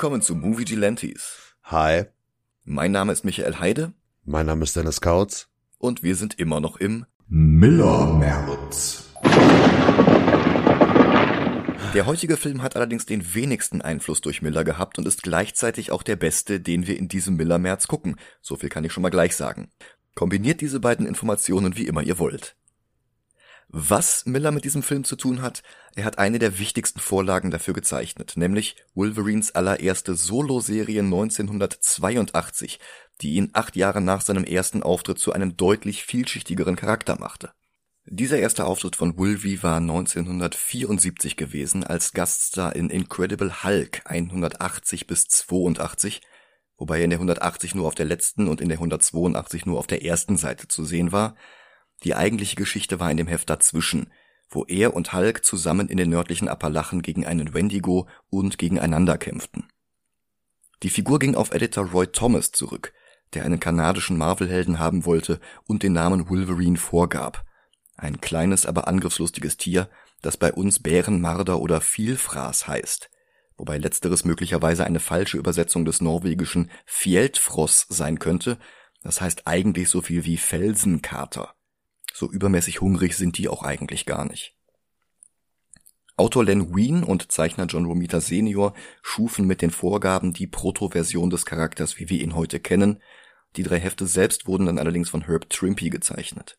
Willkommen zu Movie Gelantes. Hi, Mein Name ist Michael Heide mein Name ist Dennis Kautz. und wir sind immer noch im Miller-März. Der heutige Film hat allerdings den wenigsten Einfluss durch Miller gehabt und ist gleichzeitig auch der beste, den wir in diesem Miller-März gucken. So viel kann ich schon mal gleich sagen. Kombiniert diese beiden Informationen wie immer ihr wollt. Was Miller mit diesem Film zu tun hat, er hat eine der wichtigsten Vorlagen dafür gezeichnet, nämlich Wolverines allererste Solo-Serie 1982, die ihn acht Jahre nach seinem ersten Auftritt zu einem deutlich vielschichtigeren Charakter machte. Dieser erste Auftritt von Wolvie war 1974 gewesen als Gaststar in Incredible Hulk 180 bis 82, wobei er in der 180 nur auf der letzten und in der 182 nur auf der ersten Seite zu sehen war. Die eigentliche Geschichte war in dem Heft dazwischen, wo er und Hulk zusammen in den nördlichen Appalachen gegen einen Wendigo und gegeneinander kämpften. Die Figur ging auf Editor Roy Thomas zurück, der einen kanadischen Marvel-Helden haben wollte und den Namen Wolverine vorgab. Ein kleines, aber angriffslustiges Tier, das bei uns Bärenmarder oder Vielfraß heißt, wobei letzteres möglicherweise eine falsche Übersetzung des norwegischen Fjeldfross sein könnte, das heißt eigentlich so viel wie Felsenkater. So übermäßig hungrig sind die auch eigentlich gar nicht. Autor Len Wein und Zeichner John Romita Senior schufen mit den Vorgaben die Proto-Version des Charakters, wie wir ihn heute kennen. Die drei Hefte selbst wurden dann allerdings von Herb Trimpe gezeichnet.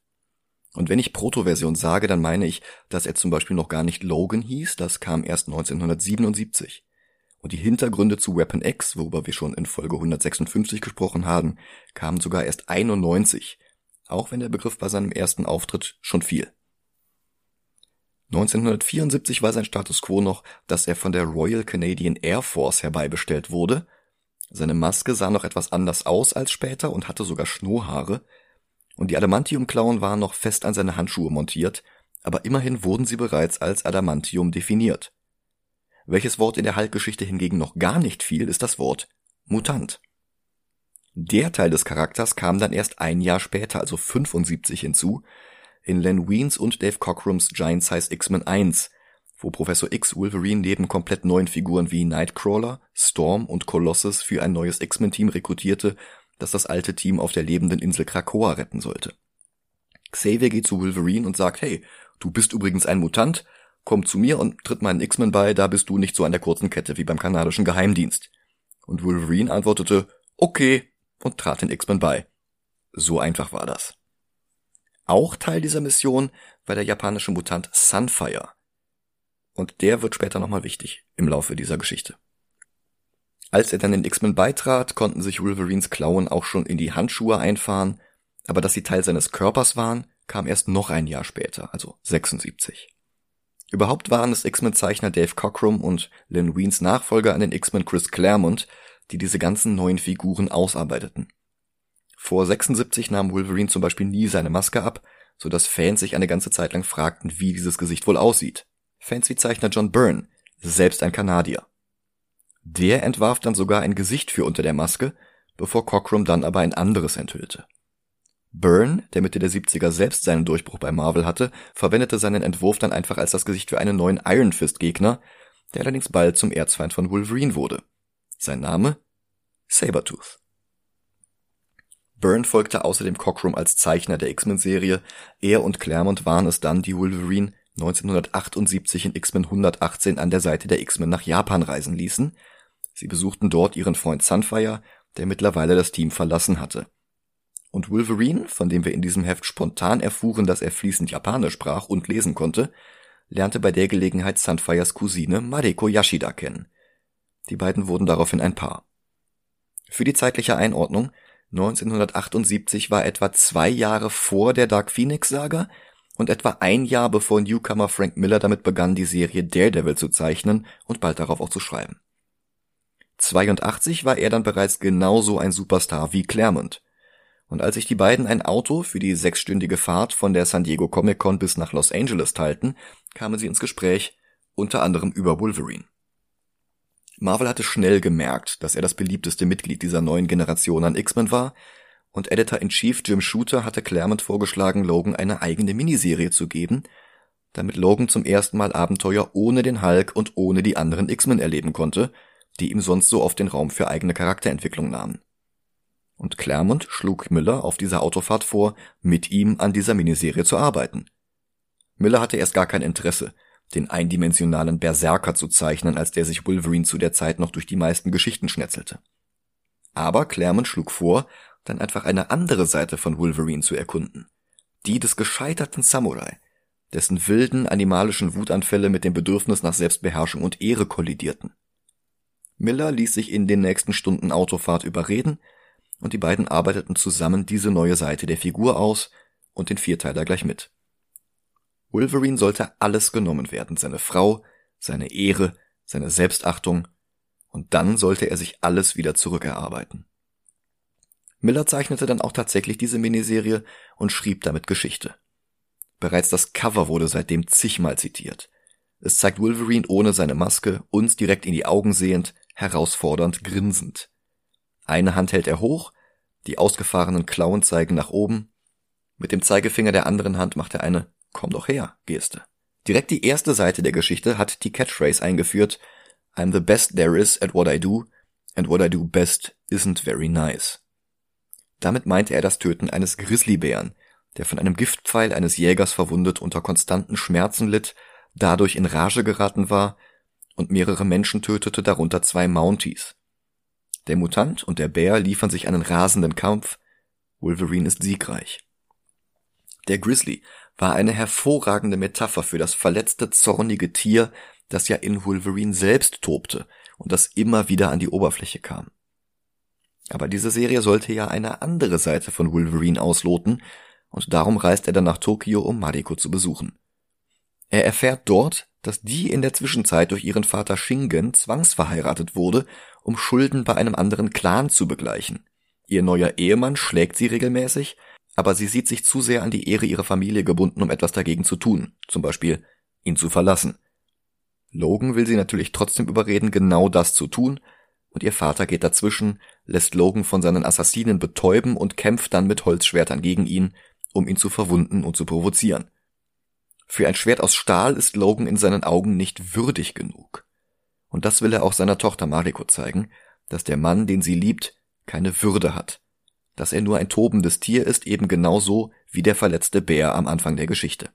Und wenn ich Proto-Version sage, dann meine ich, dass er zum Beispiel noch gar nicht Logan hieß, das kam erst 1977. Und die Hintergründe zu Weapon X, worüber wir schon in Folge 156 gesprochen haben, kamen sogar erst 91, auch wenn der Begriff bei seinem ersten Auftritt schon fiel. 1974 war sein Status quo noch, dass er von der Royal Canadian Air Force herbeibestellt wurde. Seine Maske sah noch etwas anders aus als später und hatte sogar Schnurrhaare. Und die Adamantium-Klauen waren noch fest an seine Handschuhe montiert, aber immerhin wurden sie bereits als Adamantium definiert. Welches Wort in der Hulk-Geschichte hingegen noch gar nicht fiel, ist das Wort Mutant. Der Teil des Charakters kam dann erst ein Jahr später, also 75 hinzu, in Len Weins und Dave Cockrums Giant Size X-Men 1, wo Professor X Wolverine neben komplett neuen Figuren wie Nightcrawler, Storm und Colossus für ein neues X-Men-Team rekrutierte, das das alte Team auf der lebenden Insel Krakoa retten sollte. Xavier geht zu Wolverine und sagt, hey, du bist übrigens ein Mutant, komm zu mir und tritt meinen X-Men bei, da bist du nicht so an der kurzen Kette wie beim kanadischen Geheimdienst. Und Wolverine antwortete, okay, und trat den X-Men bei. So einfach war das. Auch Teil dieser Mission war der japanische Mutant Sunfire. Und der wird später nochmal wichtig im Laufe dieser Geschichte. Als er dann den X-Men beitrat, konnten sich Wolverines Klauen auch schon in die Handschuhe einfahren, aber dass sie Teil seines Körpers waren, kam erst noch ein Jahr später, also 76. Überhaupt waren es X-Men-Zeichner Dave Cockrum und Lynn Weins Nachfolger an den X-Men Chris Claremont, die diese ganzen neuen Figuren ausarbeiteten. Vor 76 nahm Wolverine zum Beispiel nie seine Maske ab, so dass Fans sich eine ganze Zeit lang fragten, wie dieses Gesicht wohl aussieht. Fans wie Zeichner John Byrne, selbst ein Kanadier. Der entwarf dann sogar ein Gesicht für unter der Maske, bevor Cockrum dann aber ein anderes enthüllte. Byrne, der Mitte der 70er selbst seinen Durchbruch bei Marvel hatte, verwendete seinen Entwurf dann einfach als das Gesicht für einen neuen Iron Fist Gegner, der allerdings bald zum Erzfeind von Wolverine wurde. Sein Name? Sabertooth. Byrne folgte außerdem Cockrum als Zeichner der X-Men-Serie. Er und Claremont waren es dann, die Wolverine 1978 in X-Men 118 an der Seite der X-Men nach Japan reisen ließen. Sie besuchten dort ihren Freund Sunfire, der mittlerweile das Team verlassen hatte. Und Wolverine, von dem wir in diesem Heft spontan erfuhren, dass er fließend Japanisch sprach und lesen konnte, lernte bei der Gelegenheit Sunfires Cousine Mariko Yashida kennen. Die beiden wurden daraufhin ein Paar. Für die zeitliche Einordnung 1978 war etwa zwei Jahre vor der Dark Phoenix Saga und etwa ein Jahr bevor Newcomer Frank Miller damit begann, die Serie Daredevil zu zeichnen und bald darauf auch zu schreiben. 82 war er dann bereits genauso ein Superstar wie Claremont. Und als sich die beiden ein Auto für die sechsstündige Fahrt von der San Diego Comic Con bis nach Los Angeles teilten, kamen sie ins Gespräch, unter anderem über Wolverine. Marvel hatte schnell gemerkt, dass er das beliebteste Mitglied dieser neuen Generation an X-Men war, und Editor-in-Chief Jim Shooter hatte Claremont vorgeschlagen, Logan eine eigene Miniserie zu geben, damit Logan zum ersten Mal Abenteuer ohne den Hulk und ohne die anderen X-Men erleben konnte, die ihm sonst so oft den Raum für eigene Charakterentwicklung nahmen. Und Claremont schlug Miller auf dieser Autofahrt vor, mit ihm an dieser Miniserie zu arbeiten. Miller hatte erst gar kein Interesse, den eindimensionalen Berserker zu zeichnen, als der sich Wolverine zu der Zeit noch durch die meisten Geschichten schnetzelte. Aber Claremont schlug vor, dann einfach eine andere Seite von Wolverine zu erkunden. Die des gescheiterten Samurai, dessen wilden animalischen Wutanfälle mit dem Bedürfnis nach Selbstbeherrschung und Ehre kollidierten. Miller ließ sich in den nächsten Stunden Autofahrt überreden, und die beiden arbeiteten zusammen diese neue Seite der Figur aus und den Vierteiler gleich mit. Wolverine sollte alles genommen werden, seine Frau, seine Ehre, seine Selbstachtung, und dann sollte er sich alles wieder zurückerarbeiten. Miller zeichnete dann auch tatsächlich diese Miniserie und schrieb damit Geschichte. Bereits das Cover wurde seitdem zigmal zitiert. Es zeigt Wolverine ohne seine Maske, uns direkt in die Augen sehend, herausfordernd grinsend. Eine Hand hält er hoch, die ausgefahrenen Klauen zeigen nach oben. Mit dem Zeigefinger der anderen Hand macht er eine Komm doch her Geste. Direkt die erste Seite der Geschichte hat die Catchphrase eingeführt I'm the best there is at what I do, and what I do best isn't very nice. Damit meinte er das Töten eines Grizzlybären, der von einem Giftpfeil eines Jägers verwundet unter konstanten Schmerzen litt, dadurch in Rage geraten war und mehrere Menschen tötete, darunter zwei Mounties. Der Mutant und der Bär liefern sich einen rasenden Kampf, Wolverine ist siegreich. Der Grizzly war eine hervorragende Metapher für das verletzte, zornige Tier, das ja in Wolverine selbst tobte und das immer wieder an die Oberfläche kam. Aber diese Serie sollte ja eine andere Seite von Wolverine ausloten, und darum reist er dann nach Tokio, um Mariko zu besuchen. Er erfährt dort, dass die in der Zwischenzeit durch ihren Vater Shingen zwangsverheiratet wurde, um Schulden bei einem anderen Clan zu begleichen. Ihr neuer Ehemann schlägt sie regelmäßig, aber sie sieht sich zu sehr an die Ehre ihrer Familie gebunden, um etwas dagegen zu tun, zum Beispiel ihn zu verlassen. Logan will sie natürlich trotzdem überreden, genau das zu tun, und ihr Vater geht dazwischen, lässt Logan von seinen Assassinen betäuben und kämpft dann mit Holzschwertern gegen ihn, um ihn zu verwunden und zu provozieren. Für ein Schwert aus Stahl ist Logan in seinen Augen nicht würdig genug. Und das will er auch seiner Tochter Mariko zeigen, dass der Mann, den sie liebt, keine Würde hat, dass er nur ein tobendes Tier ist, eben genauso wie der verletzte Bär am Anfang der Geschichte.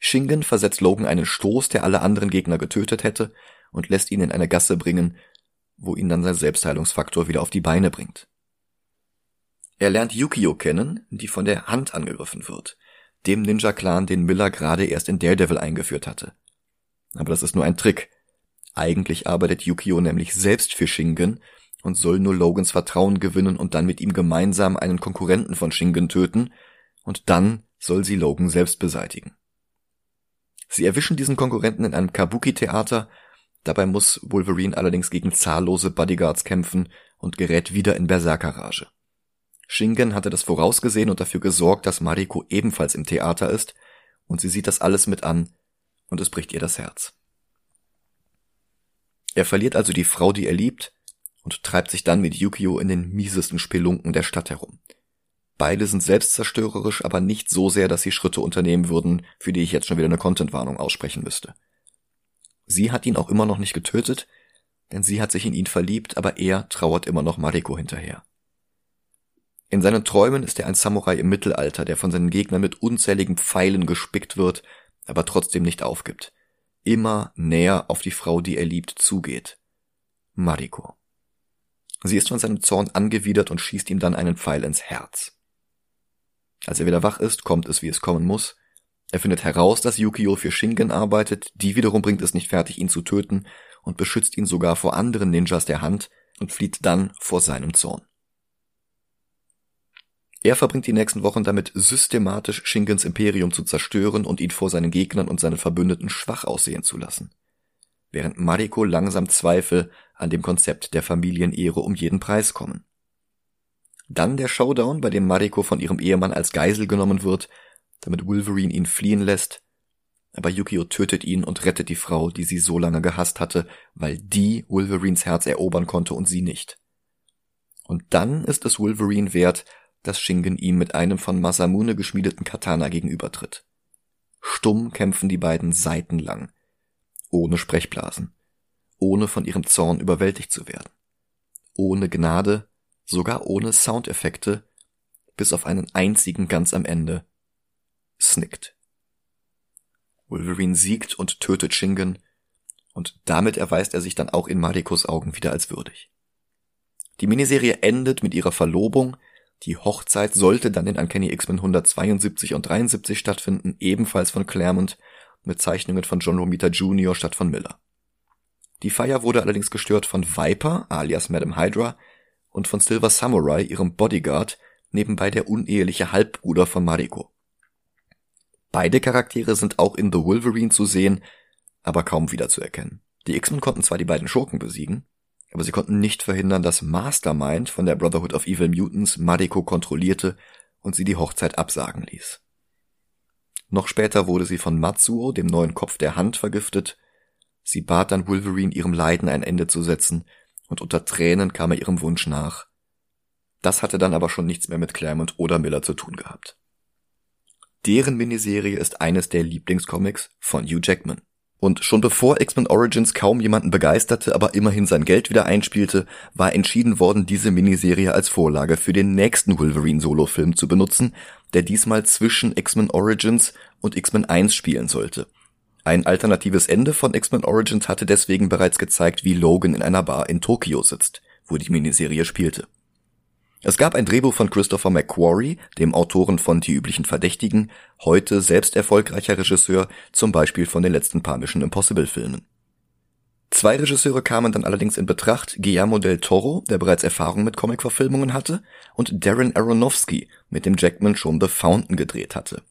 Shingen versetzt Logan einen Stoß, der alle anderen Gegner getötet hätte, und lässt ihn in eine Gasse bringen, wo ihn dann sein Selbstheilungsfaktor wieder auf die Beine bringt. Er lernt Yukio kennen, die von der Hand angegriffen wird, dem Ninja-Clan, den Miller gerade erst in Daredevil eingeführt hatte. Aber das ist nur ein Trick. Eigentlich arbeitet Yukio nämlich selbst für Shingen und soll nur Logans Vertrauen gewinnen und dann mit ihm gemeinsam einen Konkurrenten von Shingen töten, und dann soll sie Logan selbst beseitigen. Sie erwischen diesen Konkurrenten in einem Kabuki-Theater, dabei muss Wolverine allerdings gegen zahllose Bodyguards kämpfen und gerät wieder in Berserkerrage. Shingen hatte das vorausgesehen und dafür gesorgt, dass Mariko ebenfalls im Theater ist, und sie sieht das alles mit an, und es bricht ihr das Herz. Er verliert also die Frau, die er liebt, und treibt sich dann mit Yukio in den miesesten Spelunken der Stadt herum. Beide sind selbstzerstörerisch, aber nicht so sehr, dass sie Schritte unternehmen würden, für die ich jetzt schon wieder eine Contentwarnung aussprechen müsste. Sie hat ihn auch immer noch nicht getötet, denn sie hat sich in ihn verliebt, aber er trauert immer noch Mariko hinterher. In seinen Träumen ist er ein Samurai im Mittelalter, der von seinen Gegnern mit unzähligen Pfeilen gespickt wird, aber trotzdem nicht aufgibt. Immer näher auf die Frau, die er liebt, zugeht. Mariko. Sie ist von seinem Zorn angewidert und schießt ihm dann einen Pfeil ins Herz. Als er wieder wach ist, kommt es, wie es kommen muss. Er findet heraus, dass Yukio für Shingen arbeitet, die wiederum bringt es nicht fertig, ihn zu töten und beschützt ihn sogar vor anderen Ninjas der Hand und flieht dann vor seinem Zorn. Er verbringt die nächsten Wochen damit, systematisch Shingens Imperium zu zerstören und ihn vor seinen Gegnern und seinen Verbündeten schwach aussehen zu lassen. Während Mariko langsam Zweifel an dem Konzept der Familienehre um jeden Preis kommen. Dann der Showdown, bei dem Mariko von ihrem Ehemann als Geisel genommen wird, damit Wolverine ihn fliehen lässt, aber Yukio tötet ihn und rettet die Frau, die sie so lange gehasst hatte, weil die Wolverines Herz erobern konnte und sie nicht. Und dann ist es Wolverine wert, dass Shingen ihm mit einem von Masamune geschmiedeten Katana gegenübertritt. Stumm kämpfen die beiden seitenlang, ohne Sprechblasen. Ohne von ihrem Zorn überwältigt zu werden. Ohne Gnade, sogar ohne Soundeffekte, bis auf einen einzigen ganz am Ende. Snickt. Wolverine siegt und tötet Shingen, und damit erweist er sich dann auch in Marikos Augen wieder als würdig. Die Miniserie endet mit ihrer Verlobung, die Hochzeit sollte dann in Uncanny X-Men 172 und 73 stattfinden, ebenfalls von Claremont, mit Zeichnungen von John Romita Jr. statt von Miller. Die Feier wurde allerdings gestört von Viper, alias Madame Hydra, und von Silver Samurai, ihrem Bodyguard, nebenbei der uneheliche Halbbruder von Mariko. Beide Charaktere sind auch in The Wolverine zu sehen, aber kaum wiederzuerkennen. Die X-Men konnten zwar die beiden Schurken besiegen, aber sie konnten nicht verhindern, dass Mastermind von der Brotherhood of Evil Mutants Mariko kontrollierte und sie die Hochzeit absagen ließ. Noch später wurde sie von Matsuo, dem neuen Kopf der Hand, vergiftet. Sie bat dann Wolverine, ihrem Leiden ein Ende zu setzen, und unter Tränen kam er ihrem Wunsch nach. Das hatte dann aber schon nichts mehr mit Claremont oder Miller zu tun gehabt. Deren Miniserie ist eines der Lieblingscomics von Hugh Jackman. Und schon bevor X-Men Origins kaum jemanden begeisterte, aber immerhin sein Geld wieder einspielte, war entschieden worden, diese Miniserie als Vorlage für den nächsten Wolverine-Solo-Film zu benutzen, der diesmal zwischen X-Men Origins und X-Men 1 spielen sollte. Ein alternatives Ende von X-Men Origins hatte deswegen bereits gezeigt, wie Logan in einer Bar in Tokio sitzt, wo die Miniserie spielte. Es gab ein Drehbuch von Christopher McQuarrie, dem Autoren von Die üblichen Verdächtigen, heute selbst erfolgreicher Regisseur, zum Beispiel von den letzten paar Mission Impossible Filmen. Zwei Regisseure kamen dann allerdings in Betracht, Guillermo del Toro, der bereits Erfahrung mit Comicverfilmungen hatte, und Darren Aronofsky, mit dem Jackman schon The Fountain gedreht hatte.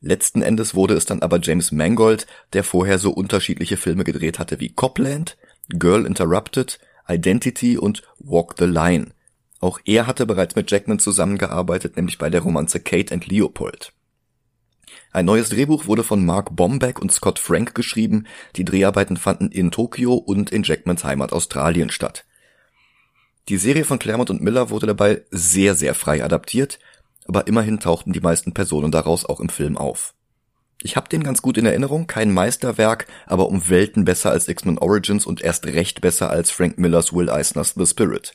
Letzten Endes wurde es dann aber James Mangold, der vorher so unterschiedliche Filme gedreht hatte wie Copland, Girl Interrupted, Identity und Walk the Line, auch er hatte bereits mit Jackman zusammengearbeitet, nämlich bei der Romanze Kate and Leopold. Ein neues Drehbuch wurde von Mark Bombeck und Scott Frank geschrieben. Die Dreharbeiten fanden in Tokio und in Jackmans Heimat Australien statt. Die Serie von Claremont und Miller wurde dabei sehr, sehr frei adaptiert, aber immerhin tauchten die meisten Personen daraus auch im Film auf. Ich hab den ganz gut in Erinnerung, kein Meisterwerk, aber um Welten besser als X-Men Origins und erst recht besser als Frank Millers Will Eisners The Spirit.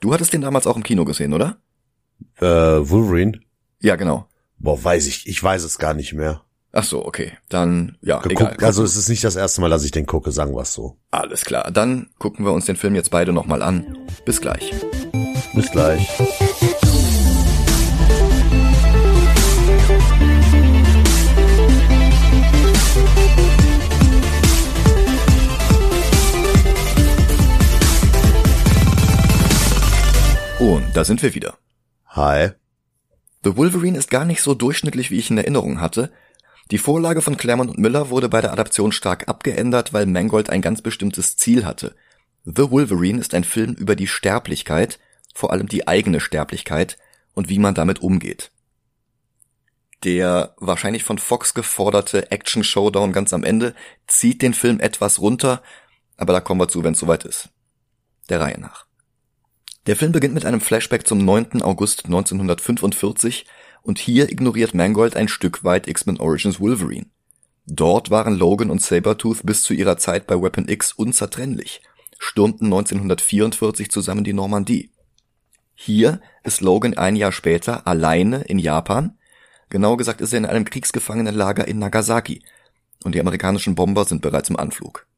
Du hattest den damals auch im Kino gesehen, oder? Äh, Wolverine? Ja, genau. Boah, weiß ich, ich weiß es gar nicht mehr. Ach so, okay. Dann, ja, Geguckt, egal. Also es ist nicht das erste Mal, dass ich den gucke, sagen wir so. Alles klar. Dann gucken wir uns den Film jetzt beide nochmal an. Bis gleich. Bis gleich. Und da sind wir wieder. Hi. The Wolverine ist gar nicht so durchschnittlich, wie ich in Erinnerung hatte. Die Vorlage von Claremont und Miller wurde bei der Adaption stark abgeändert, weil Mangold ein ganz bestimmtes Ziel hatte. The Wolverine ist ein Film über die Sterblichkeit, vor allem die eigene Sterblichkeit und wie man damit umgeht. Der wahrscheinlich von Fox geforderte Action Showdown ganz am Ende zieht den Film etwas runter, aber da kommen wir zu, wenn es soweit ist. Der Reihe nach. Der Film beginnt mit einem Flashback zum 9. August 1945 und hier ignoriert Mangold ein Stück weit X-Men Origins Wolverine. Dort waren Logan und Sabretooth bis zu ihrer Zeit bei Weapon X unzertrennlich, stürmten 1944 zusammen die Normandie. Hier ist Logan ein Jahr später alleine in Japan, genau gesagt ist er in einem Kriegsgefangenenlager in Nagasaki, und die amerikanischen Bomber sind bereits im Anflug.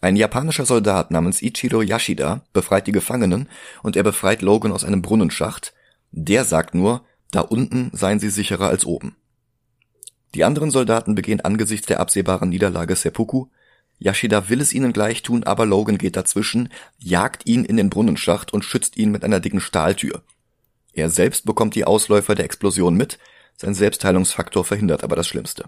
Ein japanischer Soldat namens Ichiro Yashida befreit die Gefangenen und er befreit Logan aus einem Brunnenschacht. Der sagt nur, da unten seien sie sicherer als oben. Die anderen Soldaten begehen angesichts der absehbaren Niederlage Seppuku. Yashida will es ihnen gleich tun, aber Logan geht dazwischen, jagt ihn in den Brunnenschacht und schützt ihn mit einer dicken Stahltür. Er selbst bekommt die Ausläufer der Explosion mit, sein Selbstheilungsfaktor verhindert aber das Schlimmste.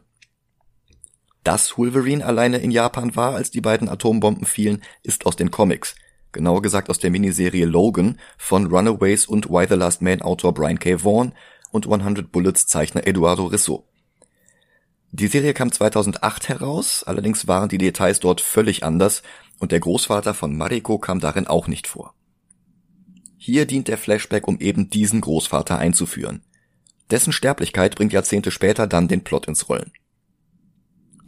Dass Wolverine alleine in Japan war, als die beiden Atombomben fielen, ist aus den Comics. Genauer gesagt aus der Miniserie Logan von Runaways und Why the Last Man Autor Brian K. Vaughan und 100 Bullets Zeichner Eduardo Risso. Die Serie kam 2008 heraus, allerdings waren die Details dort völlig anders und der Großvater von Mariko kam darin auch nicht vor. Hier dient der Flashback, um eben diesen Großvater einzuführen. Dessen Sterblichkeit bringt Jahrzehnte später dann den Plot ins Rollen.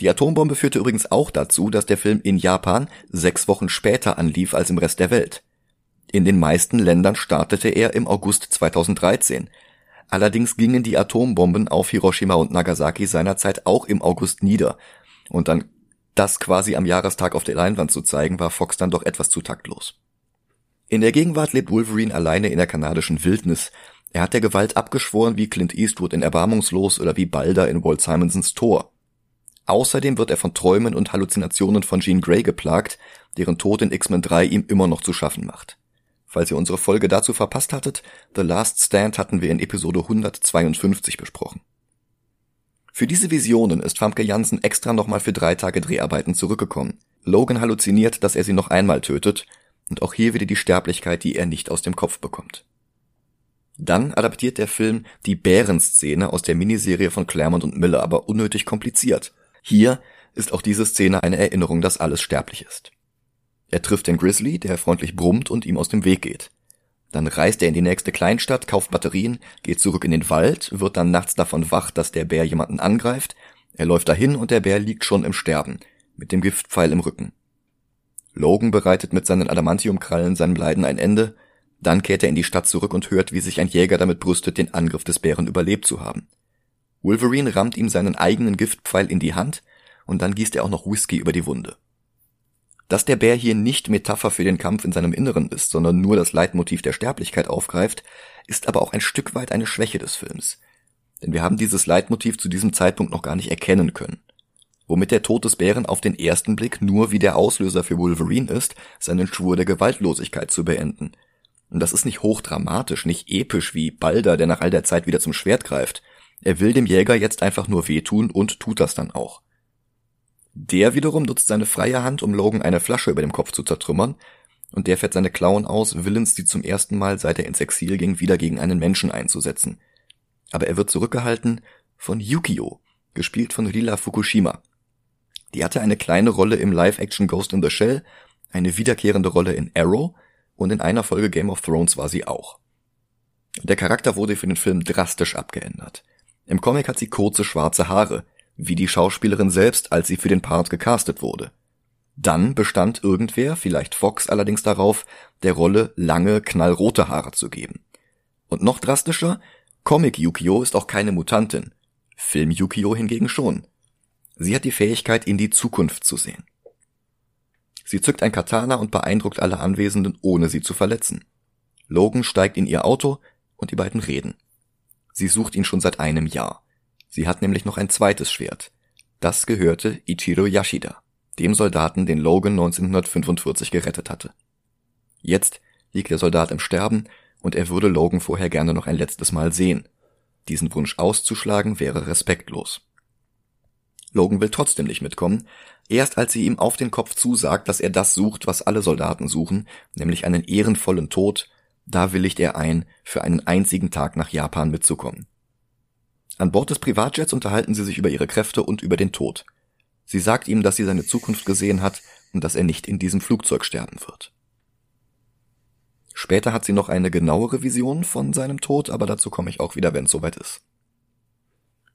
Die Atombombe führte übrigens auch dazu, dass der Film in Japan sechs Wochen später anlief als im Rest der Welt. In den meisten Ländern startete er im August 2013. Allerdings gingen die Atombomben auf Hiroshima und Nagasaki seinerzeit auch im August nieder. Und dann das quasi am Jahrestag auf der Leinwand zu zeigen, war Fox dann doch etwas zu taktlos. In der Gegenwart lebt Wolverine alleine in der kanadischen Wildnis. Er hat der Gewalt abgeschworen wie Clint Eastwood in Erbarmungslos oder wie Balder in Walt Simonsons Tor. Außerdem wird er von Träumen und Halluzinationen von Jean Grey geplagt, deren Tod in X-Men 3 ihm immer noch zu schaffen macht. Falls ihr unsere Folge dazu verpasst hattet, The Last Stand hatten wir in Episode 152 besprochen. Für diese Visionen ist Famke Janssen extra nochmal für drei Tage Dreharbeiten zurückgekommen. Logan halluziniert, dass er sie noch einmal tötet, und auch hier wieder die Sterblichkeit, die er nicht aus dem Kopf bekommt. Dann adaptiert der Film die Bärenszene aus der Miniserie von Claremont und Miller, aber unnötig kompliziert. Hier ist auch diese Szene eine Erinnerung, dass alles sterblich ist. Er trifft den Grizzly, der freundlich brummt und ihm aus dem Weg geht. Dann reist er in die nächste Kleinstadt, kauft Batterien, geht zurück in den Wald, wird dann nachts davon wach, dass der Bär jemanden angreift. Er läuft dahin und der Bär liegt schon im Sterben, mit dem Giftpfeil im Rücken. Logan bereitet mit seinen Adamantiumkrallen seinem Leiden ein Ende, dann kehrt er in die Stadt zurück und hört, wie sich ein Jäger damit brüstet, den Angriff des Bären überlebt zu haben. Wolverine rammt ihm seinen eigenen Giftpfeil in die Hand und dann gießt er auch noch Whisky über die Wunde. Dass der Bär hier nicht Metapher für den Kampf in seinem Inneren ist, sondern nur das Leitmotiv der Sterblichkeit aufgreift, ist aber auch ein Stück weit eine Schwäche des Films. Denn wir haben dieses Leitmotiv zu diesem Zeitpunkt noch gar nicht erkennen können. Womit der Tod des Bären auf den ersten Blick nur wie der Auslöser für Wolverine ist, seinen Schwur der Gewaltlosigkeit zu beenden. Und das ist nicht hochdramatisch, nicht episch wie Balder, der nach all der Zeit wieder zum Schwert greift. Er will dem Jäger jetzt einfach nur wehtun und tut das dann auch. Der wiederum nutzt seine freie Hand, um Logan eine Flasche über dem Kopf zu zertrümmern, und der fährt seine Klauen aus, willens die zum ersten Mal seit er ins Exil ging wieder gegen einen Menschen einzusetzen. Aber er wird zurückgehalten von Yukio, gespielt von Rila Fukushima. Die hatte eine kleine Rolle im Live-Action Ghost in the Shell, eine wiederkehrende Rolle in Arrow und in einer Folge Game of Thrones war sie auch. Der Charakter wurde für den Film drastisch abgeändert. Im Comic hat sie kurze schwarze Haare, wie die Schauspielerin selbst, als sie für den Part gecastet wurde. Dann bestand irgendwer, vielleicht Fox allerdings darauf, der Rolle lange, knallrote Haare zu geben. Und noch drastischer, Comic Yukio ist auch keine Mutantin. Film Yukio hingegen schon. Sie hat die Fähigkeit, in die Zukunft zu sehen. Sie zückt ein Katana und beeindruckt alle Anwesenden, ohne sie zu verletzen. Logan steigt in ihr Auto und die beiden reden. Sie sucht ihn schon seit einem Jahr. Sie hat nämlich noch ein zweites Schwert. Das gehörte Ichiro Yashida, dem Soldaten, den Logan 1945 gerettet hatte. Jetzt liegt der Soldat im Sterben und er würde Logan vorher gerne noch ein letztes Mal sehen. Diesen Wunsch auszuschlagen wäre respektlos. Logan will trotzdem nicht mitkommen, erst als sie ihm auf den Kopf zusagt, dass er das sucht, was alle Soldaten suchen, nämlich einen ehrenvollen Tod, da willigt er ein, für einen einzigen Tag nach Japan mitzukommen. An Bord des Privatjets unterhalten sie sich über ihre Kräfte und über den Tod. Sie sagt ihm, dass sie seine Zukunft gesehen hat und dass er nicht in diesem Flugzeug sterben wird. Später hat sie noch eine genauere Vision von seinem Tod, aber dazu komme ich auch wieder, wenn es soweit ist.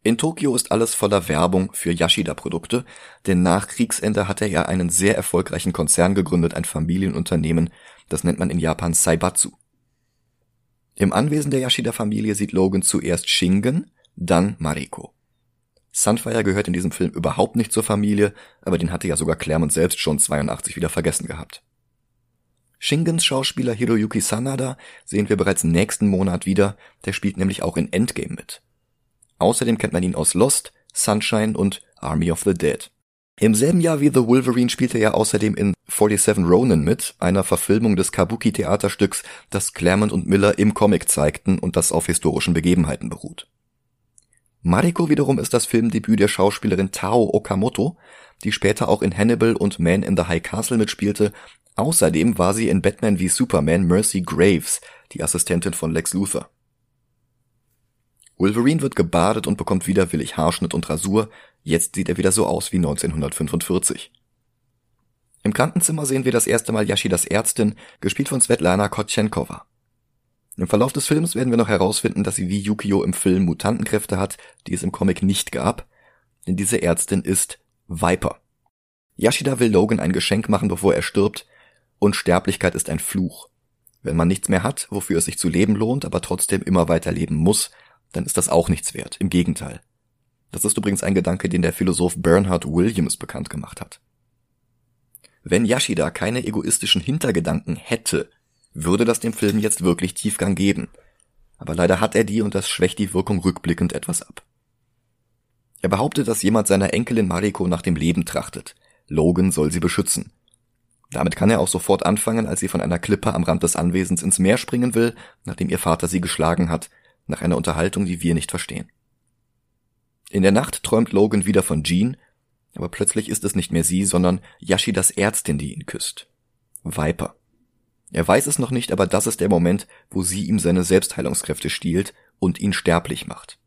In Tokio ist alles voller Werbung für Yashida-Produkte, denn nach Kriegsende hatte er einen sehr erfolgreichen Konzern gegründet, ein Familienunternehmen, das nennt man in Japan Saibatsu. Im Anwesen der Yashida-Familie sieht Logan zuerst Shingen, dann Mariko. Sunfire gehört in diesem Film überhaupt nicht zur Familie, aber den hatte ja sogar Claremont selbst schon 82 wieder vergessen gehabt. Shingens Schauspieler Hiroyuki Sanada sehen wir bereits nächsten Monat wieder, der spielt nämlich auch in Endgame mit. Außerdem kennt man ihn aus Lost, Sunshine und Army of the Dead. Im selben Jahr wie The Wolverine spielte er außerdem in 47 Ronin mit, einer Verfilmung des Kabuki-Theaterstücks, das Claremont und Miller im Comic zeigten und das auf historischen Begebenheiten beruht. Mariko wiederum ist das Filmdebüt der Schauspielerin Tao Okamoto, die später auch in Hannibal und Man in the High Castle mitspielte. Außerdem war sie in Batman wie Superman Mercy Graves, die Assistentin von Lex Luthor. Wolverine wird gebadet und bekommt widerwillig Haarschnitt und Rasur, jetzt sieht er wieder so aus wie 1945. Im Krankenzimmer sehen wir das erste Mal Yashidas Ärztin, gespielt von Svetlana Kotchenkova. Im Verlauf des Films werden wir noch herausfinden, dass sie wie Yukio im Film Mutantenkräfte hat, die es im Comic nicht gab, denn diese Ärztin ist Viper. Yashida will Logan ein Geschenk machen, bevor er stirbt. Unsterblichkeit ist ein Fluch. Wenn man nichts mehr hat, wofür es sich zu leben lohnt, aber trotzdem immer weiter leben muss, dann ist das auch nichts wert. Im Gegenteil. Das ist übrigens ein Gedanke, den der Philosoph Bernhard Williams bekannt gemacht hat. Wenn Yashida keine egoistischen Hintergedanken hätte, würde das dem Film jetzt wirklich Tiefgang geben. Aber leider hat er die und das schwächt die Wirkung rückblickend etwas ab. Er behauptet, dass jemand seiner Enkelin Mariko nach dem Leben trachtet. Logan soll sie beschützen. Damit kann er auch sofort anfangen, als sie von einer Klippe am Rand des Anwesens ins Meer springen will, nachdem ihr Vater sie geschlagen hat, nach einer Unterhaltung, die wir nicht verstehen. In der Nacht träumt Logan wieder von Jean, aber plötzlich ist es nicht mehr sie, sondern Yashidas Ärztin, die ihn küsst. Viper. Er weiß es noch nicht, aber das ist der Moment, wo sie ihm seine Selbstheilungskräfte stiehlt und ihn sterblich macht.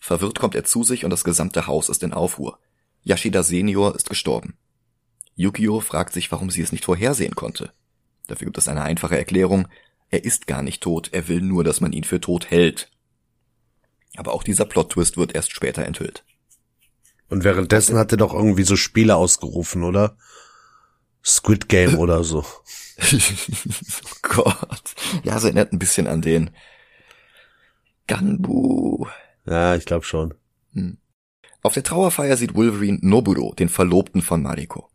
Verwirrt kommt er zu sich und das gesamte Haus ist in Aufruhr. Yashida Senior ist gestorben. Yukio fragt sich, warum sie es nicht vorhersehen konnte. Dafür gibt es eine einfache Erklärung. Er ist gar nicht tot, er will nur, dass man ihn für tot hält. Aber auch dieser Plot-Twist wird erst später enthüllt. Und währenddessen hat er doch irgendwie so Spiele ausgerufen, oder? Squid Game oder so. oh Gott. Ja, es erinnert ein bisschen an den Ganbu. Ja, ich glaube schon. Hm. Auf der Trauerfeier sieht Wolverine Noburo, den Verlobten von Mariko.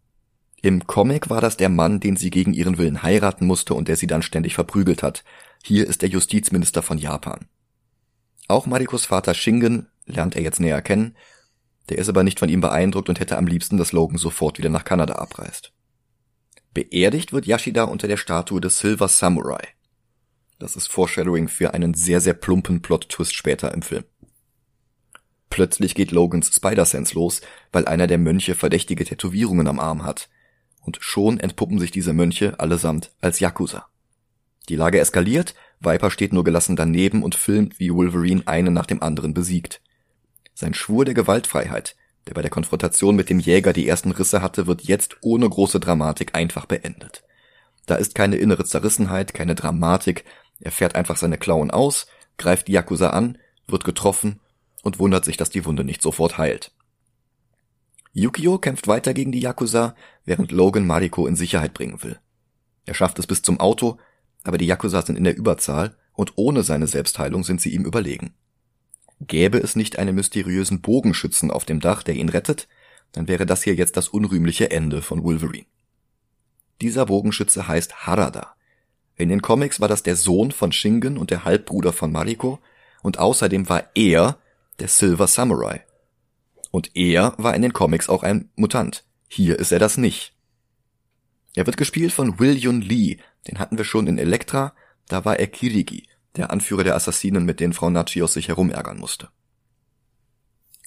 Im Comic war das der Mann, den sie gegen ihren Willen heiraten musste und der sie dann ständig verprügelt hat. Hier ist der Justizminister von Japan. Auch Marikos Vater Shingen lernt er jetzt näher kennen, der ist aber nicht von ihm beeindruckt und hätte am liebsten, dass Logan sofort wieder nach Kanada abreist. Beerdigt wird Yashida unter der Statue des Silver Samurai. Das ist Foreshadowing für einen sehr, sehr plumpen Plot-Twist später im Film. Plötzlich geht Logans Spider-Sense los, weil einer der Mönche verdächtige Tätowierungen am Arm hat. Und schon entpuppen sich diese Mönche allesamt als Yakuza. Die Lage eskaliert, Viper steht nur gelassen daneben und filmt, wie Wolverine einen nach dem anderen besiegt. Sein Schwur der Gewaltfreiheit, der bei der Konfrontation mit dem Jäger die ersten Risse hatte, wird jetzt ohne große Dramatik einfach beendet. Da ist keine innere Zerrissenheit, keine Dramatik, er fährt einfach seine Klauen aus, greift die Yakuza an, wird getroffen und wundert sich, dass die Wunde nicht sofort heilt. Yukio kämpft weiter gegen die Yakuza, während Logan Mariko in Sicherheit bringen will. Er schafft es bis zum Auto, aber die Yakuza sind in der Überzahl und ohne seine Selbstheilung sind sie ihm überlegen. Gäbe es nicht einen mysteriösen Bogenschützen auf dem Dach, der ihn rettet, dann wäre das hier jetzt das unrühmliche Ende von Wolverine. Dieser Bogenschütze heißt Harada. In den Comics war das der Sohn von Shingen und der Halbbruder von Mariko und außerdem war er der Silver Samurai. Und er war in den Comics auch ein Mutant. Hier ist er das nicht. Er wird gespielt von William Lee, den hatten wir schon in Elektra, da war er Kirigi, der Anführer der Assassinen, mit denen Frau Nachios sich herumärgern musste.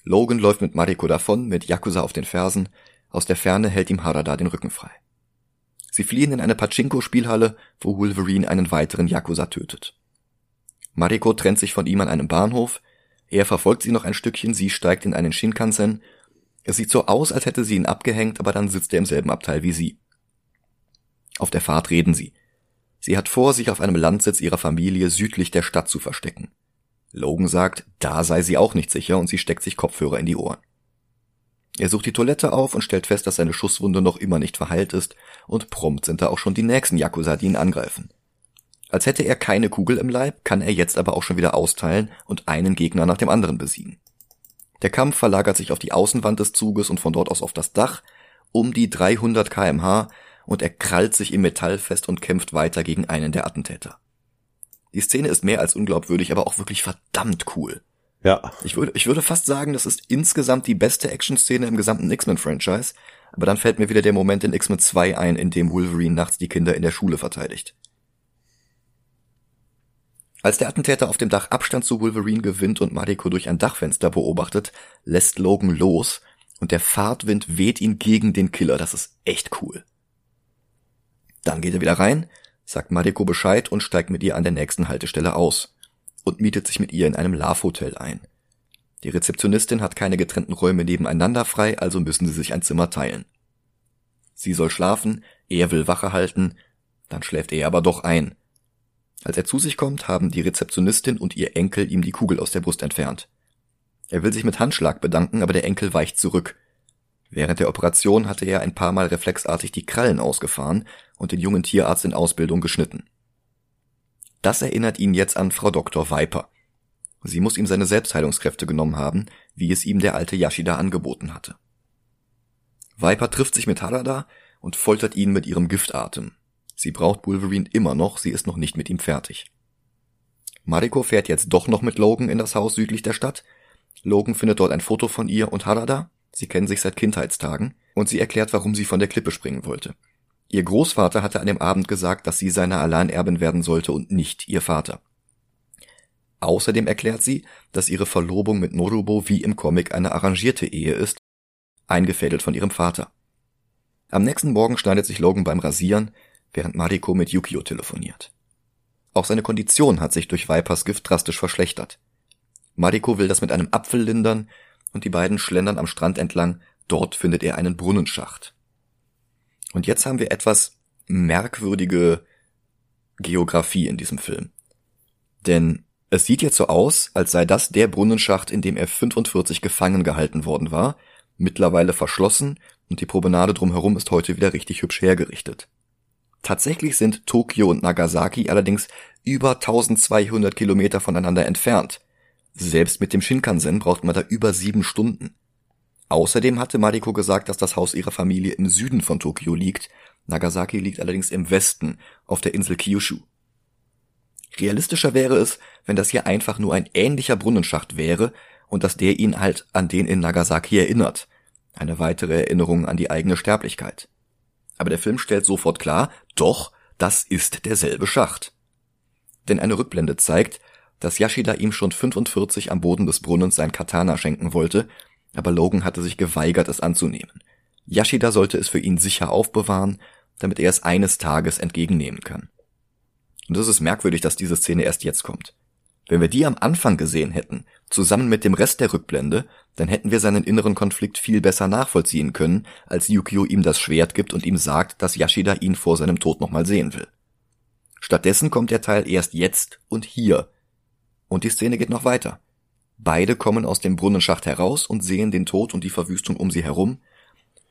Logan läuft mit Mariko davon, mit Yakuza auf den Fersen, aus der Ferne hält ihm Harada den Rücken frei. Sie fliehen in eine Pachinko-Spielhalle, wo Wolverine einen weiteren Yakuza tötet. Mariko trennt sich von ihm an einem Bahnhof, er verfolgt sie noch ein Stückchen, sie steigt in einen Shinkansen. Es sieht so aus, als hätte sie ihn abgehängt, aber dann sitzt er im selben Abteil wie sie. Auf der Fahrt reden sie. Sie hat vor, sich auf einem Landsitz ihrer Familie südlich der Stadt zu verstecken. Logan sagt, da sei sie auch nicht sicher und sie steckt sich Kopfhörer in die Ohren. Er sucht die Toilette auf und stellt fest, dass seine Schusswunde noch immer nicht verheilt ist und prompt sind da auch schon die nächsten Yakuza, die ihn angreifen. Als hätte er keine Kugel im Leib, kann er jetzt aber auch schon wieder austeilen und einen Gegner nach dem anderen besiegen. Der Kampf verlagert sich auf die Außenwand des Zuges und von dort aus auf das Dach, um die 300 kmh und er krallt sich im Metall fest und kämpft weiter gegen einen der Attentäter. Die Szene ist mehr als unglaubwürdig, aber auch wirklich verdammt cool. Ja. Ich würde, ich würde fast sagen, das ist insgesamt die beste Action-Szene im gesamten X-Men-Franchise, aber dann fällt mir wieder der Moment in X-Men 2 ein, in dem Wolverine nachts die Kinder in der Schule verteidigt. Als der Attentäter auf dem Dach Abstand zu Wolverine gewinnt und Mariko durch ein Dachfenster beobachtet, lässt Logan los und der Fahrtwind weht ihn gegen den Killer. Das ist echt cool. Dann geht er wieder rein, sagt Mariko Bescheid und steigt mit ihr an der nächsten Haltestelle aus und mietet sich mit ihr in einem Love-Hotel ein. Die Rezeptionistin hat keine getrennten Räume nebeneinander frei, also müssen sie sich ein Zimmer teilen. Sie soll schlafen, er will Wache halten, dann schläft er aber doch ein. Als er zu sich kommt, haben die Rezeptionistin und ihr Enkel ihm die Kugel aus der Brust entfernt. Er will sich mit Handschlag bedanken, aber der Enkel weicht zurück. Während der Operation hatte er ein paar Mal reflexartig die Krallen ausgefahren und den jungen Tierarzt in Ausbildung geschnitten. Das erinnert ihn jetzt an Frau Dr. Viper. Sie muss ihm seine Selbstheilungskräfte genommen haben, wie es ihm der alte Yashida angeboten hatte. Viper trifft sich mit Harada und foltert ihn mit ihrem Giftatem. Sie braucht Wolverine immer noch, sie ist noch nicht mit ihm fertig. Mariko fährt jetzt doch noch mit Logan in das Haus südlich der Stadt. Logan findet dort ein Foto von ihr und Harada. Sie kennen sich seit Kindheitstagen und sie erklärt, warum sie von der Klippe springen wollte. Ihr Großvater hatte an dem Abend gesagt, dass sie seine Alleinerbin werden sollte und nicht ihr Vater. Außerdem erklärt sie, dass ihre Verlobung mit Norubo wie im Comic eine arrangierte Ehe ist, eingefädelt von ihrem Vater. Am nächsten Morgen schneidet sich Logan beim Rasieren, während Mariko mit Yukio telefoniert. Auch seine Kondition hat sich durch Vipers Gift drastisch verschlechtert. Mariko will das mit einem Apfel lindern und die beiden schlendern am Strand entlang, dort findet er einen Brunnenschacht. Und jetzt haben wir etwas merkwürdige Geografie in diesem Film. Denn es sieht jetzt so aus, als sei das der Brunnenschacht, in dem er 45 gefangen gehalten worden war, mittlerweile verschlossen und die Promenade drumherum ist heute wieder richtig hübsch hergerichtet. Tatsächlich sind Tokio und Nagasaki allerdings über 1200 Kilometer voneinander entfernt. Selbst mit dem Shinkansen braucht man da über sieben Stunden. Außerdem hatte Mariko gesagt, dass das Haus ihrer Familie im Süden von Tokio liegt. Nagasaki liegt allerdings im Westen, auf der Insel Kyushu. Realistischer wäre es, wenn das hier einfach nur ein ähnlicher Brunnenschacht wäre und dass der ihn halt an den in Nagasaki erinnert. Eine weitere Erinnerung an die eigene Sterblichkeit. Aber der Film stellt sofort klar, doch, das ist derselbe Schacht. Denn eine Rückblende zeigt, dass Yashida ihm schon 45 am Boden des Brunnens sein Katana schenken wollte, aber Logan hatte sich geweigert, es anzunehmen. Yashida sollte es für ihn sicher aufbewahren, damit er es eines Tages entgegennehmen kann. Und es ist merkwürdig, dass diese Szene erst jetzt kommt. Wenn wir die am Anfang gesehen hätten, zusammen mit dem Rest der Rückblende, dann hätten wir seinen inneren Konflikt viel besser nachvollziehen können, als Yukio ihm das Schwert gibt und ihm sagt, dass Yashida ihn vor seinem Tod nochmal sehen will. Stattdessen kommt der Teil erst jetzt und hier. Und die Szene geht noch weiter. Beide kommen aus dem Brunnenschacht heraus und sehen den Tod und die Verwüstung um sie herum.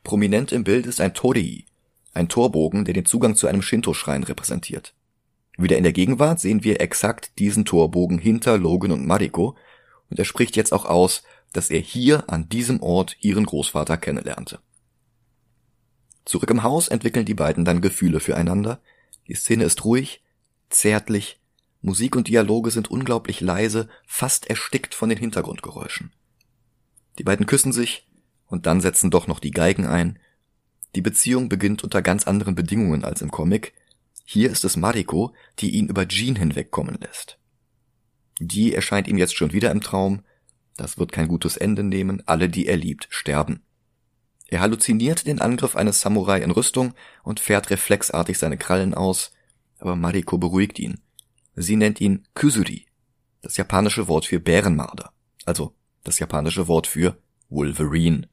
Prominent im Bild ist ein Torii, ein Torbogen, der den Zugang zu einem Shinto-Schrein repräsentiert. Wieder in der Gegenwart sehen wir exakt diesen Torbogen hinter Logan und Mariko und er spricht jetzt auch aus, dass er hier an diesem Ort ihren Großvater kennenlernte. Zurück im Haus entwickeln die beiden dann Gefühle füreinander. Die Szene ist ruhig, zärtlich, Musik und Dialoge sind unglaublich leise, fast erstickt von den Hintergrundgeräuschen. Die beiden küssen sich und dann setzen doch noch die Geigen ein. Die Beziehung beginnt unter ganz anderen Bedingungen als im Comic, hier ist es Mariko, die ihn über Jean hinwegkommen lässt. Die erscheint ihm jetzt schon wieder im Traum. Das wird kein gutes Ende nehmen. Alle, die er liebt, sterben. Er halluziniert den Angriff eines Samurai in Rüstung und fährt reflexartig seine Krallen aus, aber Mariko beruhigt ihn. Sie nennt ihn Kusuri, das japanische Wort für Bärenmarder, also das japanische Wort für Wolverine.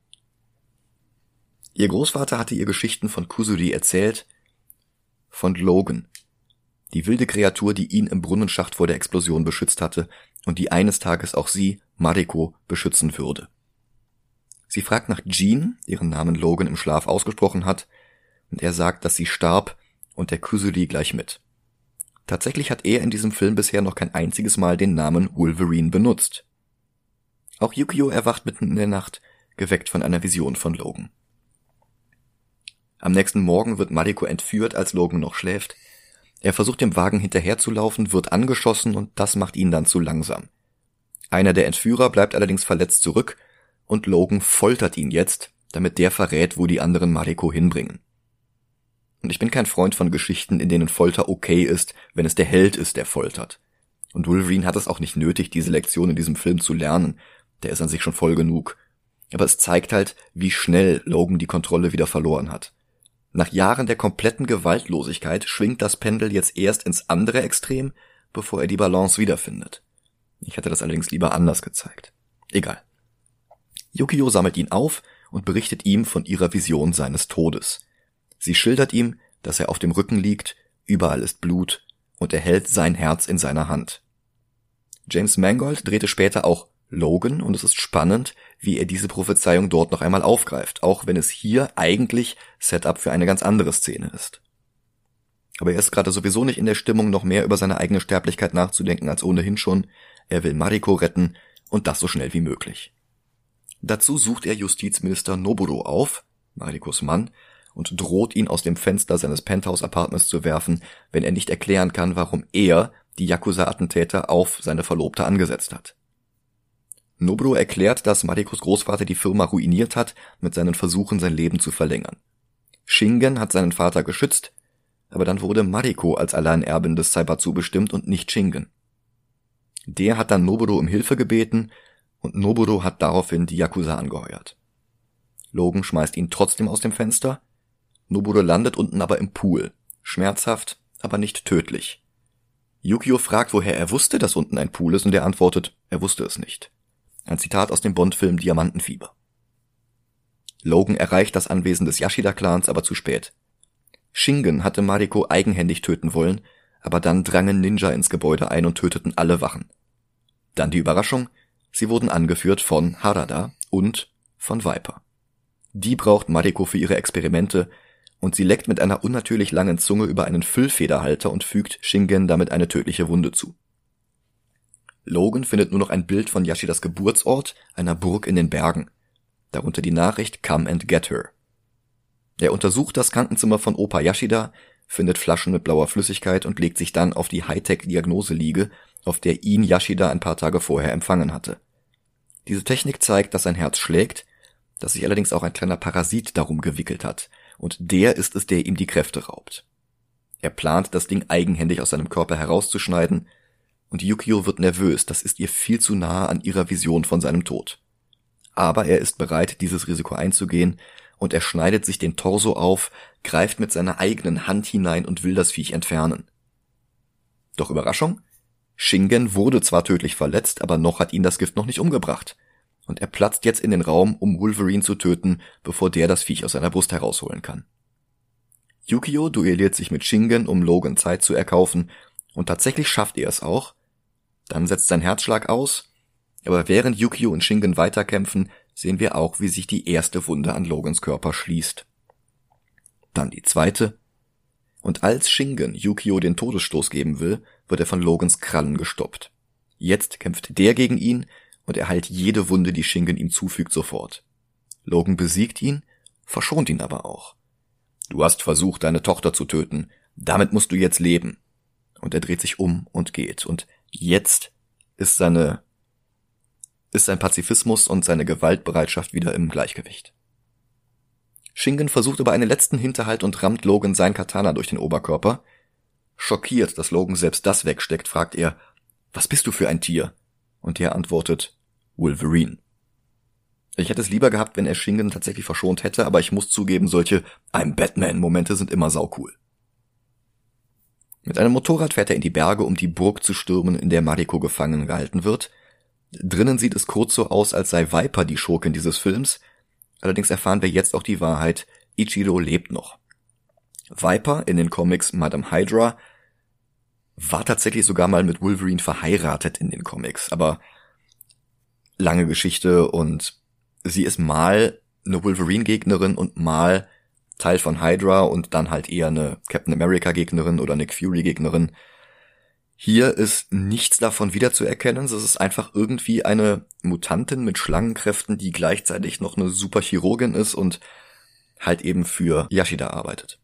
Ihr Großvater hatte ihr Geschichten von Kusuri erzählt, von Logan. Die wilde Kreatur, die ihn im Brunnenschacht vor der Explosion beschützt hatte und die eines Tages auch sie, Mariko, beschützen würde. Sie fragt nach Jean, ihren Namen Logan im Schlaf ausgesprochen hat, und er sagt, dass sie starb und der Kusuri gleich mit. Tatsächlich hat er in diesem Film bisher noch kein einziges Mal den Namen Wolverine benutzt. Auch Yukio erwacht mitten in der Nacht, geweckt von einer Vision von Logan. Am nächsten Morgen wird Mariko entführt, als Logan noch schläft. Er versucht dem Wagen hinterherzulaufen, wird angeschossen und das macht ihn dann zu langsam. Einer der Entführer bleibt allerdings verletzt zurück und Logan foltert ihn jetzt, damit der verrät, wo die anderen Mariko hinbringen. Und ich bin kein Freund von Geschichten, in denen Folter okay ist, wenn es der Held ist, der foltert. Und Wolverine hat es auch nicht nötig, diese Lektion in diesem Film zu lernen. Der ist an sich schon voll genug. Aber es zeigt halt, wie schnell Logan die Kontrolle wieder verloren hat. Nach Jahren der kompletten Gewaltlosigkeit schwingt das Pendel jetzt erst ins andere Extrem, bevor er die Balance wiederfindet. Ich hätte das allerdings lieber anders gezeigt. Egal. Yukio sammelt ihn auf und berichtet ihm von ihrer Vision seines Todes. Sie schildert ihm, dass er auf dem Rücken liegt, überall ist Blut und er hält sein Herz in seiner Hand. James Mangold drehte später auch Logan und es ist spannend, wie er diese Prophezeiung dort noch einmal aufgreift, auch wenn es hier eigentlich Setup für eine ganz andere Szene ist. Aber er ist gerade sowieso nicht in der Stimmung, noch mehr über seine eigene Sterblichkeit nachzudenken als ohnehin schon. Er will Mariko retten und das so schnell wie möglich. Dazu sucht er Justizminister Noburo auf, Marikos Mann, und droht ihn aus dem Fenster seines Penthouse-Apartments zu werfen, wenn er nicht erklären kann, warum er die Yakuza-Attentäter auf seine Verlobte angesetzt hat. Noburo erklärt, dass Marikos Großvater die Firma ruiniert hat mit seinen Versuchen, sein Leben zu verlängern. Shingen hat seinen Vater geschützt, aber dann wurde Mariko als Alleinerbin des Saibatsu bestimmt und nicht Shingen. Der hat dann Noburo um Hilfe gebeten und Noburo hat daraufhin die Yakuza angeheuert. Logan schmeißt ihn trotzdem aus dem Fenster. Noburo landet unten aber im Pool. Schmerzhaft, aber nicht tödlich. Yukio fragt, woher er wusste, dass unten ein Pool ist und er antwortet, er wusste es nicht. Ein Zitat aus dem Bond-Film Diamantenfieber. Logan erreicht das Anwesen des Yashida-Clans aber zu spät. Shingen hatte Mariko eigenhändig töten wollen, aber dann drangen Ninja ins Gebäude ein und töteten alle Wachen. Dann die Überraschung, sie wurden angeführt von Harada und von Viper. Die braucht Mariko für ihre Experimente und sie leckt mit einer unnatürlich langen Zunge über einen Füllfederhalter und fügt Shingen damit eine tödliche Wunde zu. Logan findet nur noch ein Bild von Yashidas Geburtsort, einer Burg in den Bergen. Darunter die Nachricht Come and get her. Er untersucht das Krankenzimmer von Opa Yashida, findet Flaschen mit blauer Flüssigkeit und legt sich dann auf die Hightech-Diagnoseliege, auf der ihn Yashida ein paar Tage vorher empfangen hatte. Diese Technik zeigt, dass sein Herz schlägt, dass sich allerdings auch ein kleiner Parasit darum gewickelt hat, und der ist es, der ihm die Kräfte raubt. Er plant, das Ding eigenhändig aus seinem Körper herauszuschneiden, und Yukio wird nervös, das ist ihr viel zu nahe an ihrer Vision von seinem Tod. Aber er ist bereit, dieses Risiko einzugehen, und er schneidet sich den Torso auf, greift mit seiner eigenen Hand hinein und will das Viech entfernen. Doch Überraschung? Shingen wurde zwar tödlich verletzt, aber noch hat ihn das Gift noch nicht umgebracht. Und er platzt jetzt in den Raum, um Wolverine zu töten, bevor der das Viech aus seiner Brust herausholen kann. Yukio duelliert sich mit Shingen, um Logan Zeit zu erkaufen, und tatsächlich schafft er es auch, dann setzt sein Herzschlag aus, aber während Yukio und Shingen weiterkämpfen, sehen wir auch, wie sich die erste Wunde an Logans Körper schließt. Dann die zweite. Und als Shingen Yukio den Todesstoß geben will, wird er von Logans Krallen gestoppt. Jetzt kämpft der gegen ihn und er heilt jede Wunde, die Shingen ihm zufügt, sofort. Logan besiegt ihn, verschont ihn aber auch. Du hast versucht, deine Tochter zu töten. Damit musst du jetzt leben. Und er dreht sich um und geht. Und Jetzt ist seine, ist sein Pazifismus und seine Gewaltbereitschaft wieder im Gleichgewicht. Shingen versucht über einen letzten Hinterhalt und rammt Logan sein Katana durch den Oberkörper. Schockiert, dass Logan selbst das wegsteckt, fragt er, was bist du für ein Tier? Und er antwortet, Wolverine. Ich hätte es lieber gehabt, wenn er Shingen tatsächlich verschont hätte, aber ich muss zugeben, solche I'm Batman Momente sind immer saucool. Mit einem Motorrad fährt er in die Berge, um die Burg zu stürmen, in der Mariko gefangen gehalten wird. Drinnen sieht es kurz so aus, als sei Viper die Schurkin dieses Films. Allerdings erfahren wir jetzt auch die Wahrheit, Ichiro lebt noch. Viper in den Comics Madame Hydra war tatsächlich sogar mal mit Wolverine verheiratet in den Comics, aber lange Geschichte und sie ist mal eine Wolverine-Gegnerin und mal Teil von Hydra und dann halt eher eine Captain America Gegnerin oder Nick Fury Gegnerin. Hier ist nichts davon wiederzuerkennen. Es ist einfach irgendwie eine Mutantin mit Schlangenkräften, die gleichzeitig noch eine Superchirurgin ist und halt eben für Yashida arbeitet.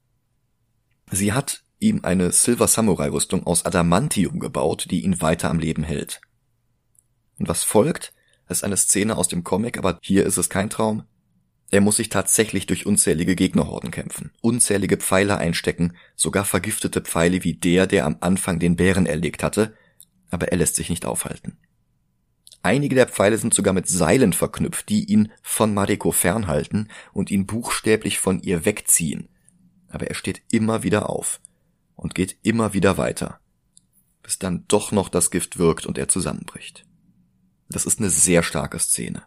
Sie hat ihm eine Silver Samurai Rüstung aus Adamantium gebaut, die ihn weiter am Leben hält. Und was folgt, ist eine Szene aus dem Comic, aber hier ist es kein Traum. Er muss sich tatsächlich durch unzählige Gegnerhorden kämpfen, unzählige Pfeile einstecken, sogar vergiftete Pfeile wie der, der am Anfang den Bären erlegt hatte, aber er lässt sich nicht aufhalten. Einige der Pfeile sind sogar mit Seilen verknüpft, die ihn von Mariko fernhalten und ihn buchstäblich von ihr wegziehen. Aber er steht immer wieder auf und geht immer wieder weiter, bis dann doch noch das Gift wirkt und er zusammenbricht. Das ist eine sehr starke Szene.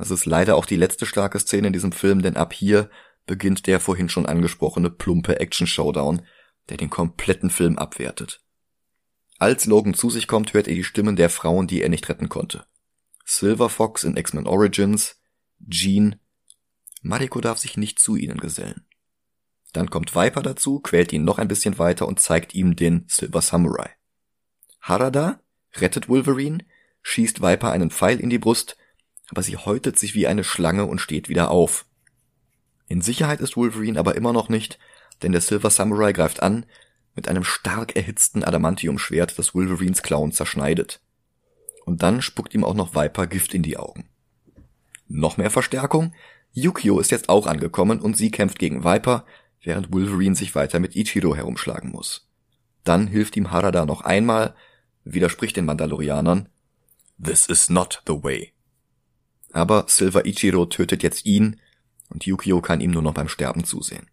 Es ist leider auch die letzte starke Szene in diesem Film, denn ab hier beginnt der vorhin schon angesprochene plumpe Action-Showdown, der den kompletten Film abwertet. Als Logan zu sich kommt, hört er die Stimmen der Frauen, die er nicht retten konnte. Silver Fox in X-Men Origins, Jean. Mariko darf sich nicht zu ihnen gesellen. Dann kommt Viper dazu, quält ihn noch ein bisschen weiter und zeigt ihm den Silver Samurai. Harada rettet Wolverine, schießt Viper einen Pfeil in die Brust, aber sie häutet sich wie eine Schlange und steht wieder auf. In Sicherheit ist Wolverine aber immer noch nicht, denn der Silver Samurai greift an mit einem stark erhitzten Adamantiumschwert, das Wolverines Clown zerschneidet. Und dann spuckt ihm auch noch Viper Gift in die Augen. Noch mehr Verstärkung? Yukio ist jetzt auch angekommen und sie kämpft gegen Viper, während Wolverine sich weiter mit Ichiro herumschlagen muss. Dann hilft ihm Harada noch einmal, widerspricht den Mandalorianern. This is not the way. Aber Silver Ichiro tötet jetzt ihn und Yukio kann ihm nur noch beim Sterben zusehen.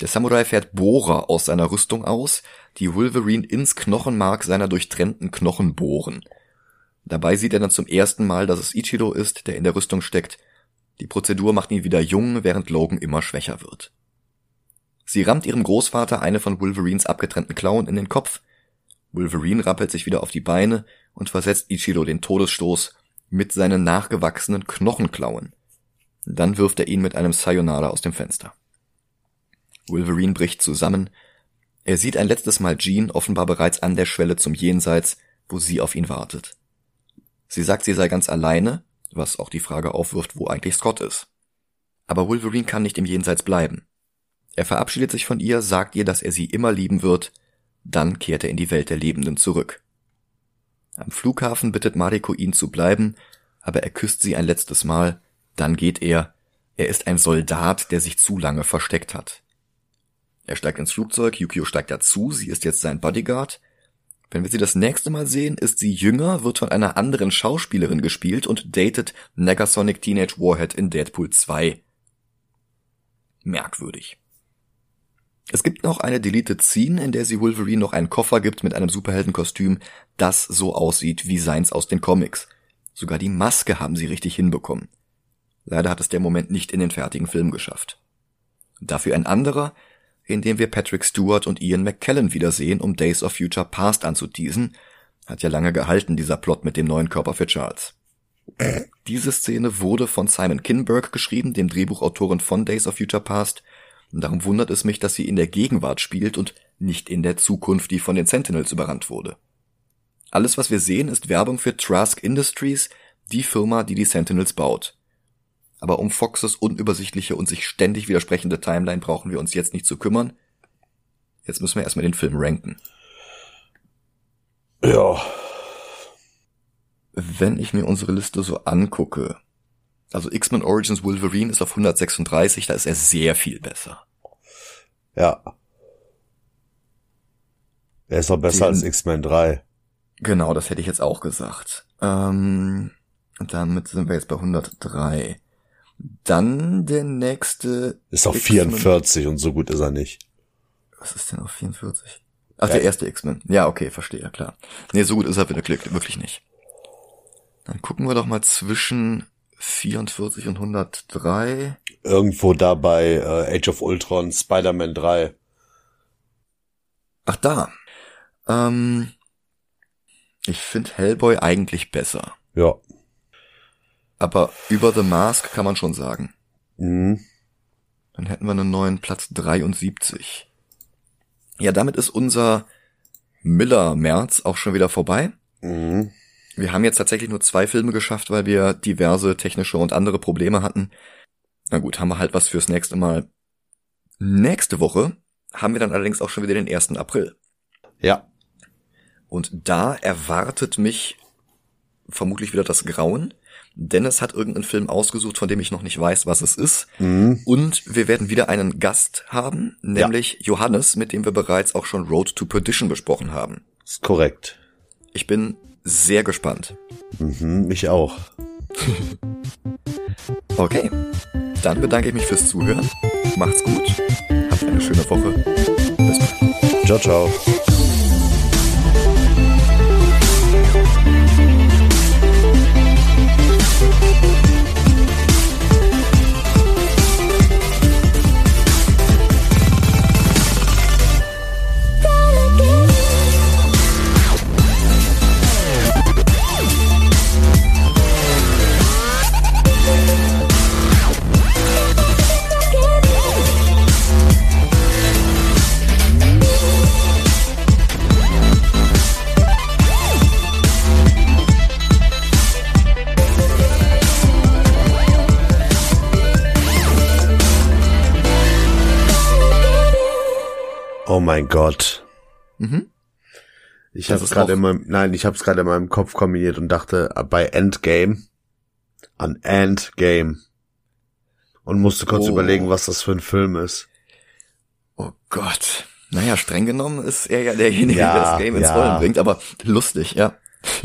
Der Samurai fährt Bohrer aus seiner Rüstung aus, die Wolverine ins Knochenmark seiner durchtrennten Knochen bohren. Dabei sieht er dann zum ersten Mal, dass es Ichiro ist, der in der Rüstung steckt. Die Prozedur macht ihn wieder jung, während Logan immer schwächer wird. Sie rammt ihrem Großvater eine von Wolverines abgetrennten Klauen in den Kopf. Wolverine rappelt sich wieder auf die Beine und versetzt Ichiro den Todesstoß mit seinen nachgewachsenen Knochenklauen. Dann wirft er ihn mit einem Sayonara aus dem Fenster. Wolverine bricht zusammen. Er sieht ein letztes Mal Jean offenbar bereits an der Schwelle zum Jenseits, wo sie auf ihn wartet. Sie sagt, sie sei ganz alleine, was auch die Frage aufwirft, wo eigentlich Scott ist. Aber Wolverine kann nicht im Jenseits bleiben. Er verabschiedet sich von ihr, sagt ihr, dass er sie immer lieben wird, dann kehrt er in die Welt der Lebenden zurück. Am Flughafen bittet Mariko ihn zu bleiben, aber er küsst sie ein letztes Mal, dann geht er. Er ist ein Soldat, der sich zu lange versteckt hat. Er steigt ins Flugzeug, Yukio steigt dazu, sie ist jetzt sein Bodyguard. Wenn wir sie das nächste Mal sehen, ist sie jünger, wird von einer anderen Schauspielerin gespielt und datet Negasonic Teenage Warhead in Deadpool 2. Merkwürdig. Es gibt noch eine Deleted Scene, in der sie Wolverine noch einen Koffer gibt mit einem Superheldenkostüm, das so aussieht wie seins aus den Comics. Sogar die Maske haben sie richtig hinbekommen. Leider hat es der Moment nicht in den fertigen Film geschafft. Dafür ein anderer, in dem wir Patrick Stewart und Ian McKellen wiedersehen, um Days of Future Past anzuteasen. Hat ja lange gehalten, dieser Plot mit dem neuen Körper für Charles. Diese Szene wurde von Simon Kinberg geschrieben, dem Drehbuchautoren von Days of Future Past, und darum wundert es mich, dass sie in der Gegenwart spielt und nicht in der Zukunft, die von den Sentinels überrannt wurde. Alles, was wir sehen, ist Werbung für Trask Industries, die Firma, die die Sentinels baut. Aber um Foxes unübersichtliche und sich ständig widersprechende Timeline brauchen wir uns jetzt nicht zu kümmern. Jetzt müssen wir erstmal den Film ranken. Ja. Wenn ich mir unsere Liste so angucke, also X-Men Origins Wolverine ist auf 136, da ist er sehr viel besser. Ja. Er ist auch besser Den- als X-Men 3. Genau, das hätte ich jetzt auch gesagt. Ähm, damit sind wir jetzt bei 103. Dann der nächste. Ist auf X-Men- 44 und so gut ist er nicht. Was ist denn auf 44? Ach, Ja. der erste X-Men. Ja, okay, verstehe, klar. Nee, so gut ist er wirklich nicht. Dann gucken wir doch mal zwischen 44 und 103. Irgendwo da bei äh, Age of Ultron, Spider-Man 3. Ach, da. Ähm, ich finde Hellboy eigentlich besser. Ja. Aber über The Mask kann man schon sagen. Mhm. Dann hätten wir einen neuen Platz 73. Ja, damit ist unser Miller-März auch schon wieder vorbei. Mhm. Wir haben jetzt tatsächlich nur zwei Filme geschafft, weil wir diverse technische und andere Probleme hatten. Na gut, haben wir halt was fürs nächste Mal. Nächste Woche haben wir dann allerdings auch schon wieder den 1. April. Ja. Und da erwartet mich vermutlich wieder das Grauen. Dennis hat irgendeinen Film ausgesucht, von dem ich noch nicht weiß, was es ist. Mhm. Und wir werden wieder einen Gast haben, nämlich Johannes, mit dem wir bereits auch schon Road to Perdition besprochen haben. Ist korrekt. Ich bin sehr gespannt. Mhm, mich auch. Okay, dann bedanke ich mich fürs Zuhören. Macht's gut. Habt eine schöne Woche. Bis bald. Ciao, ciao. Oh mein Gott. Mhm. Ich habe gerade in meinem, nein, ich habe es gerade in meinem Kopf kombiniert und dachte äh, bei Endgame an Endgame und musste kurz Oh. überlegen, was das für ein Film ist. Oh Gott. Naja, streng genommen ist er ja derjenige, Ja, der das Game ins ja. Rollen bringt, aber lustig, ja.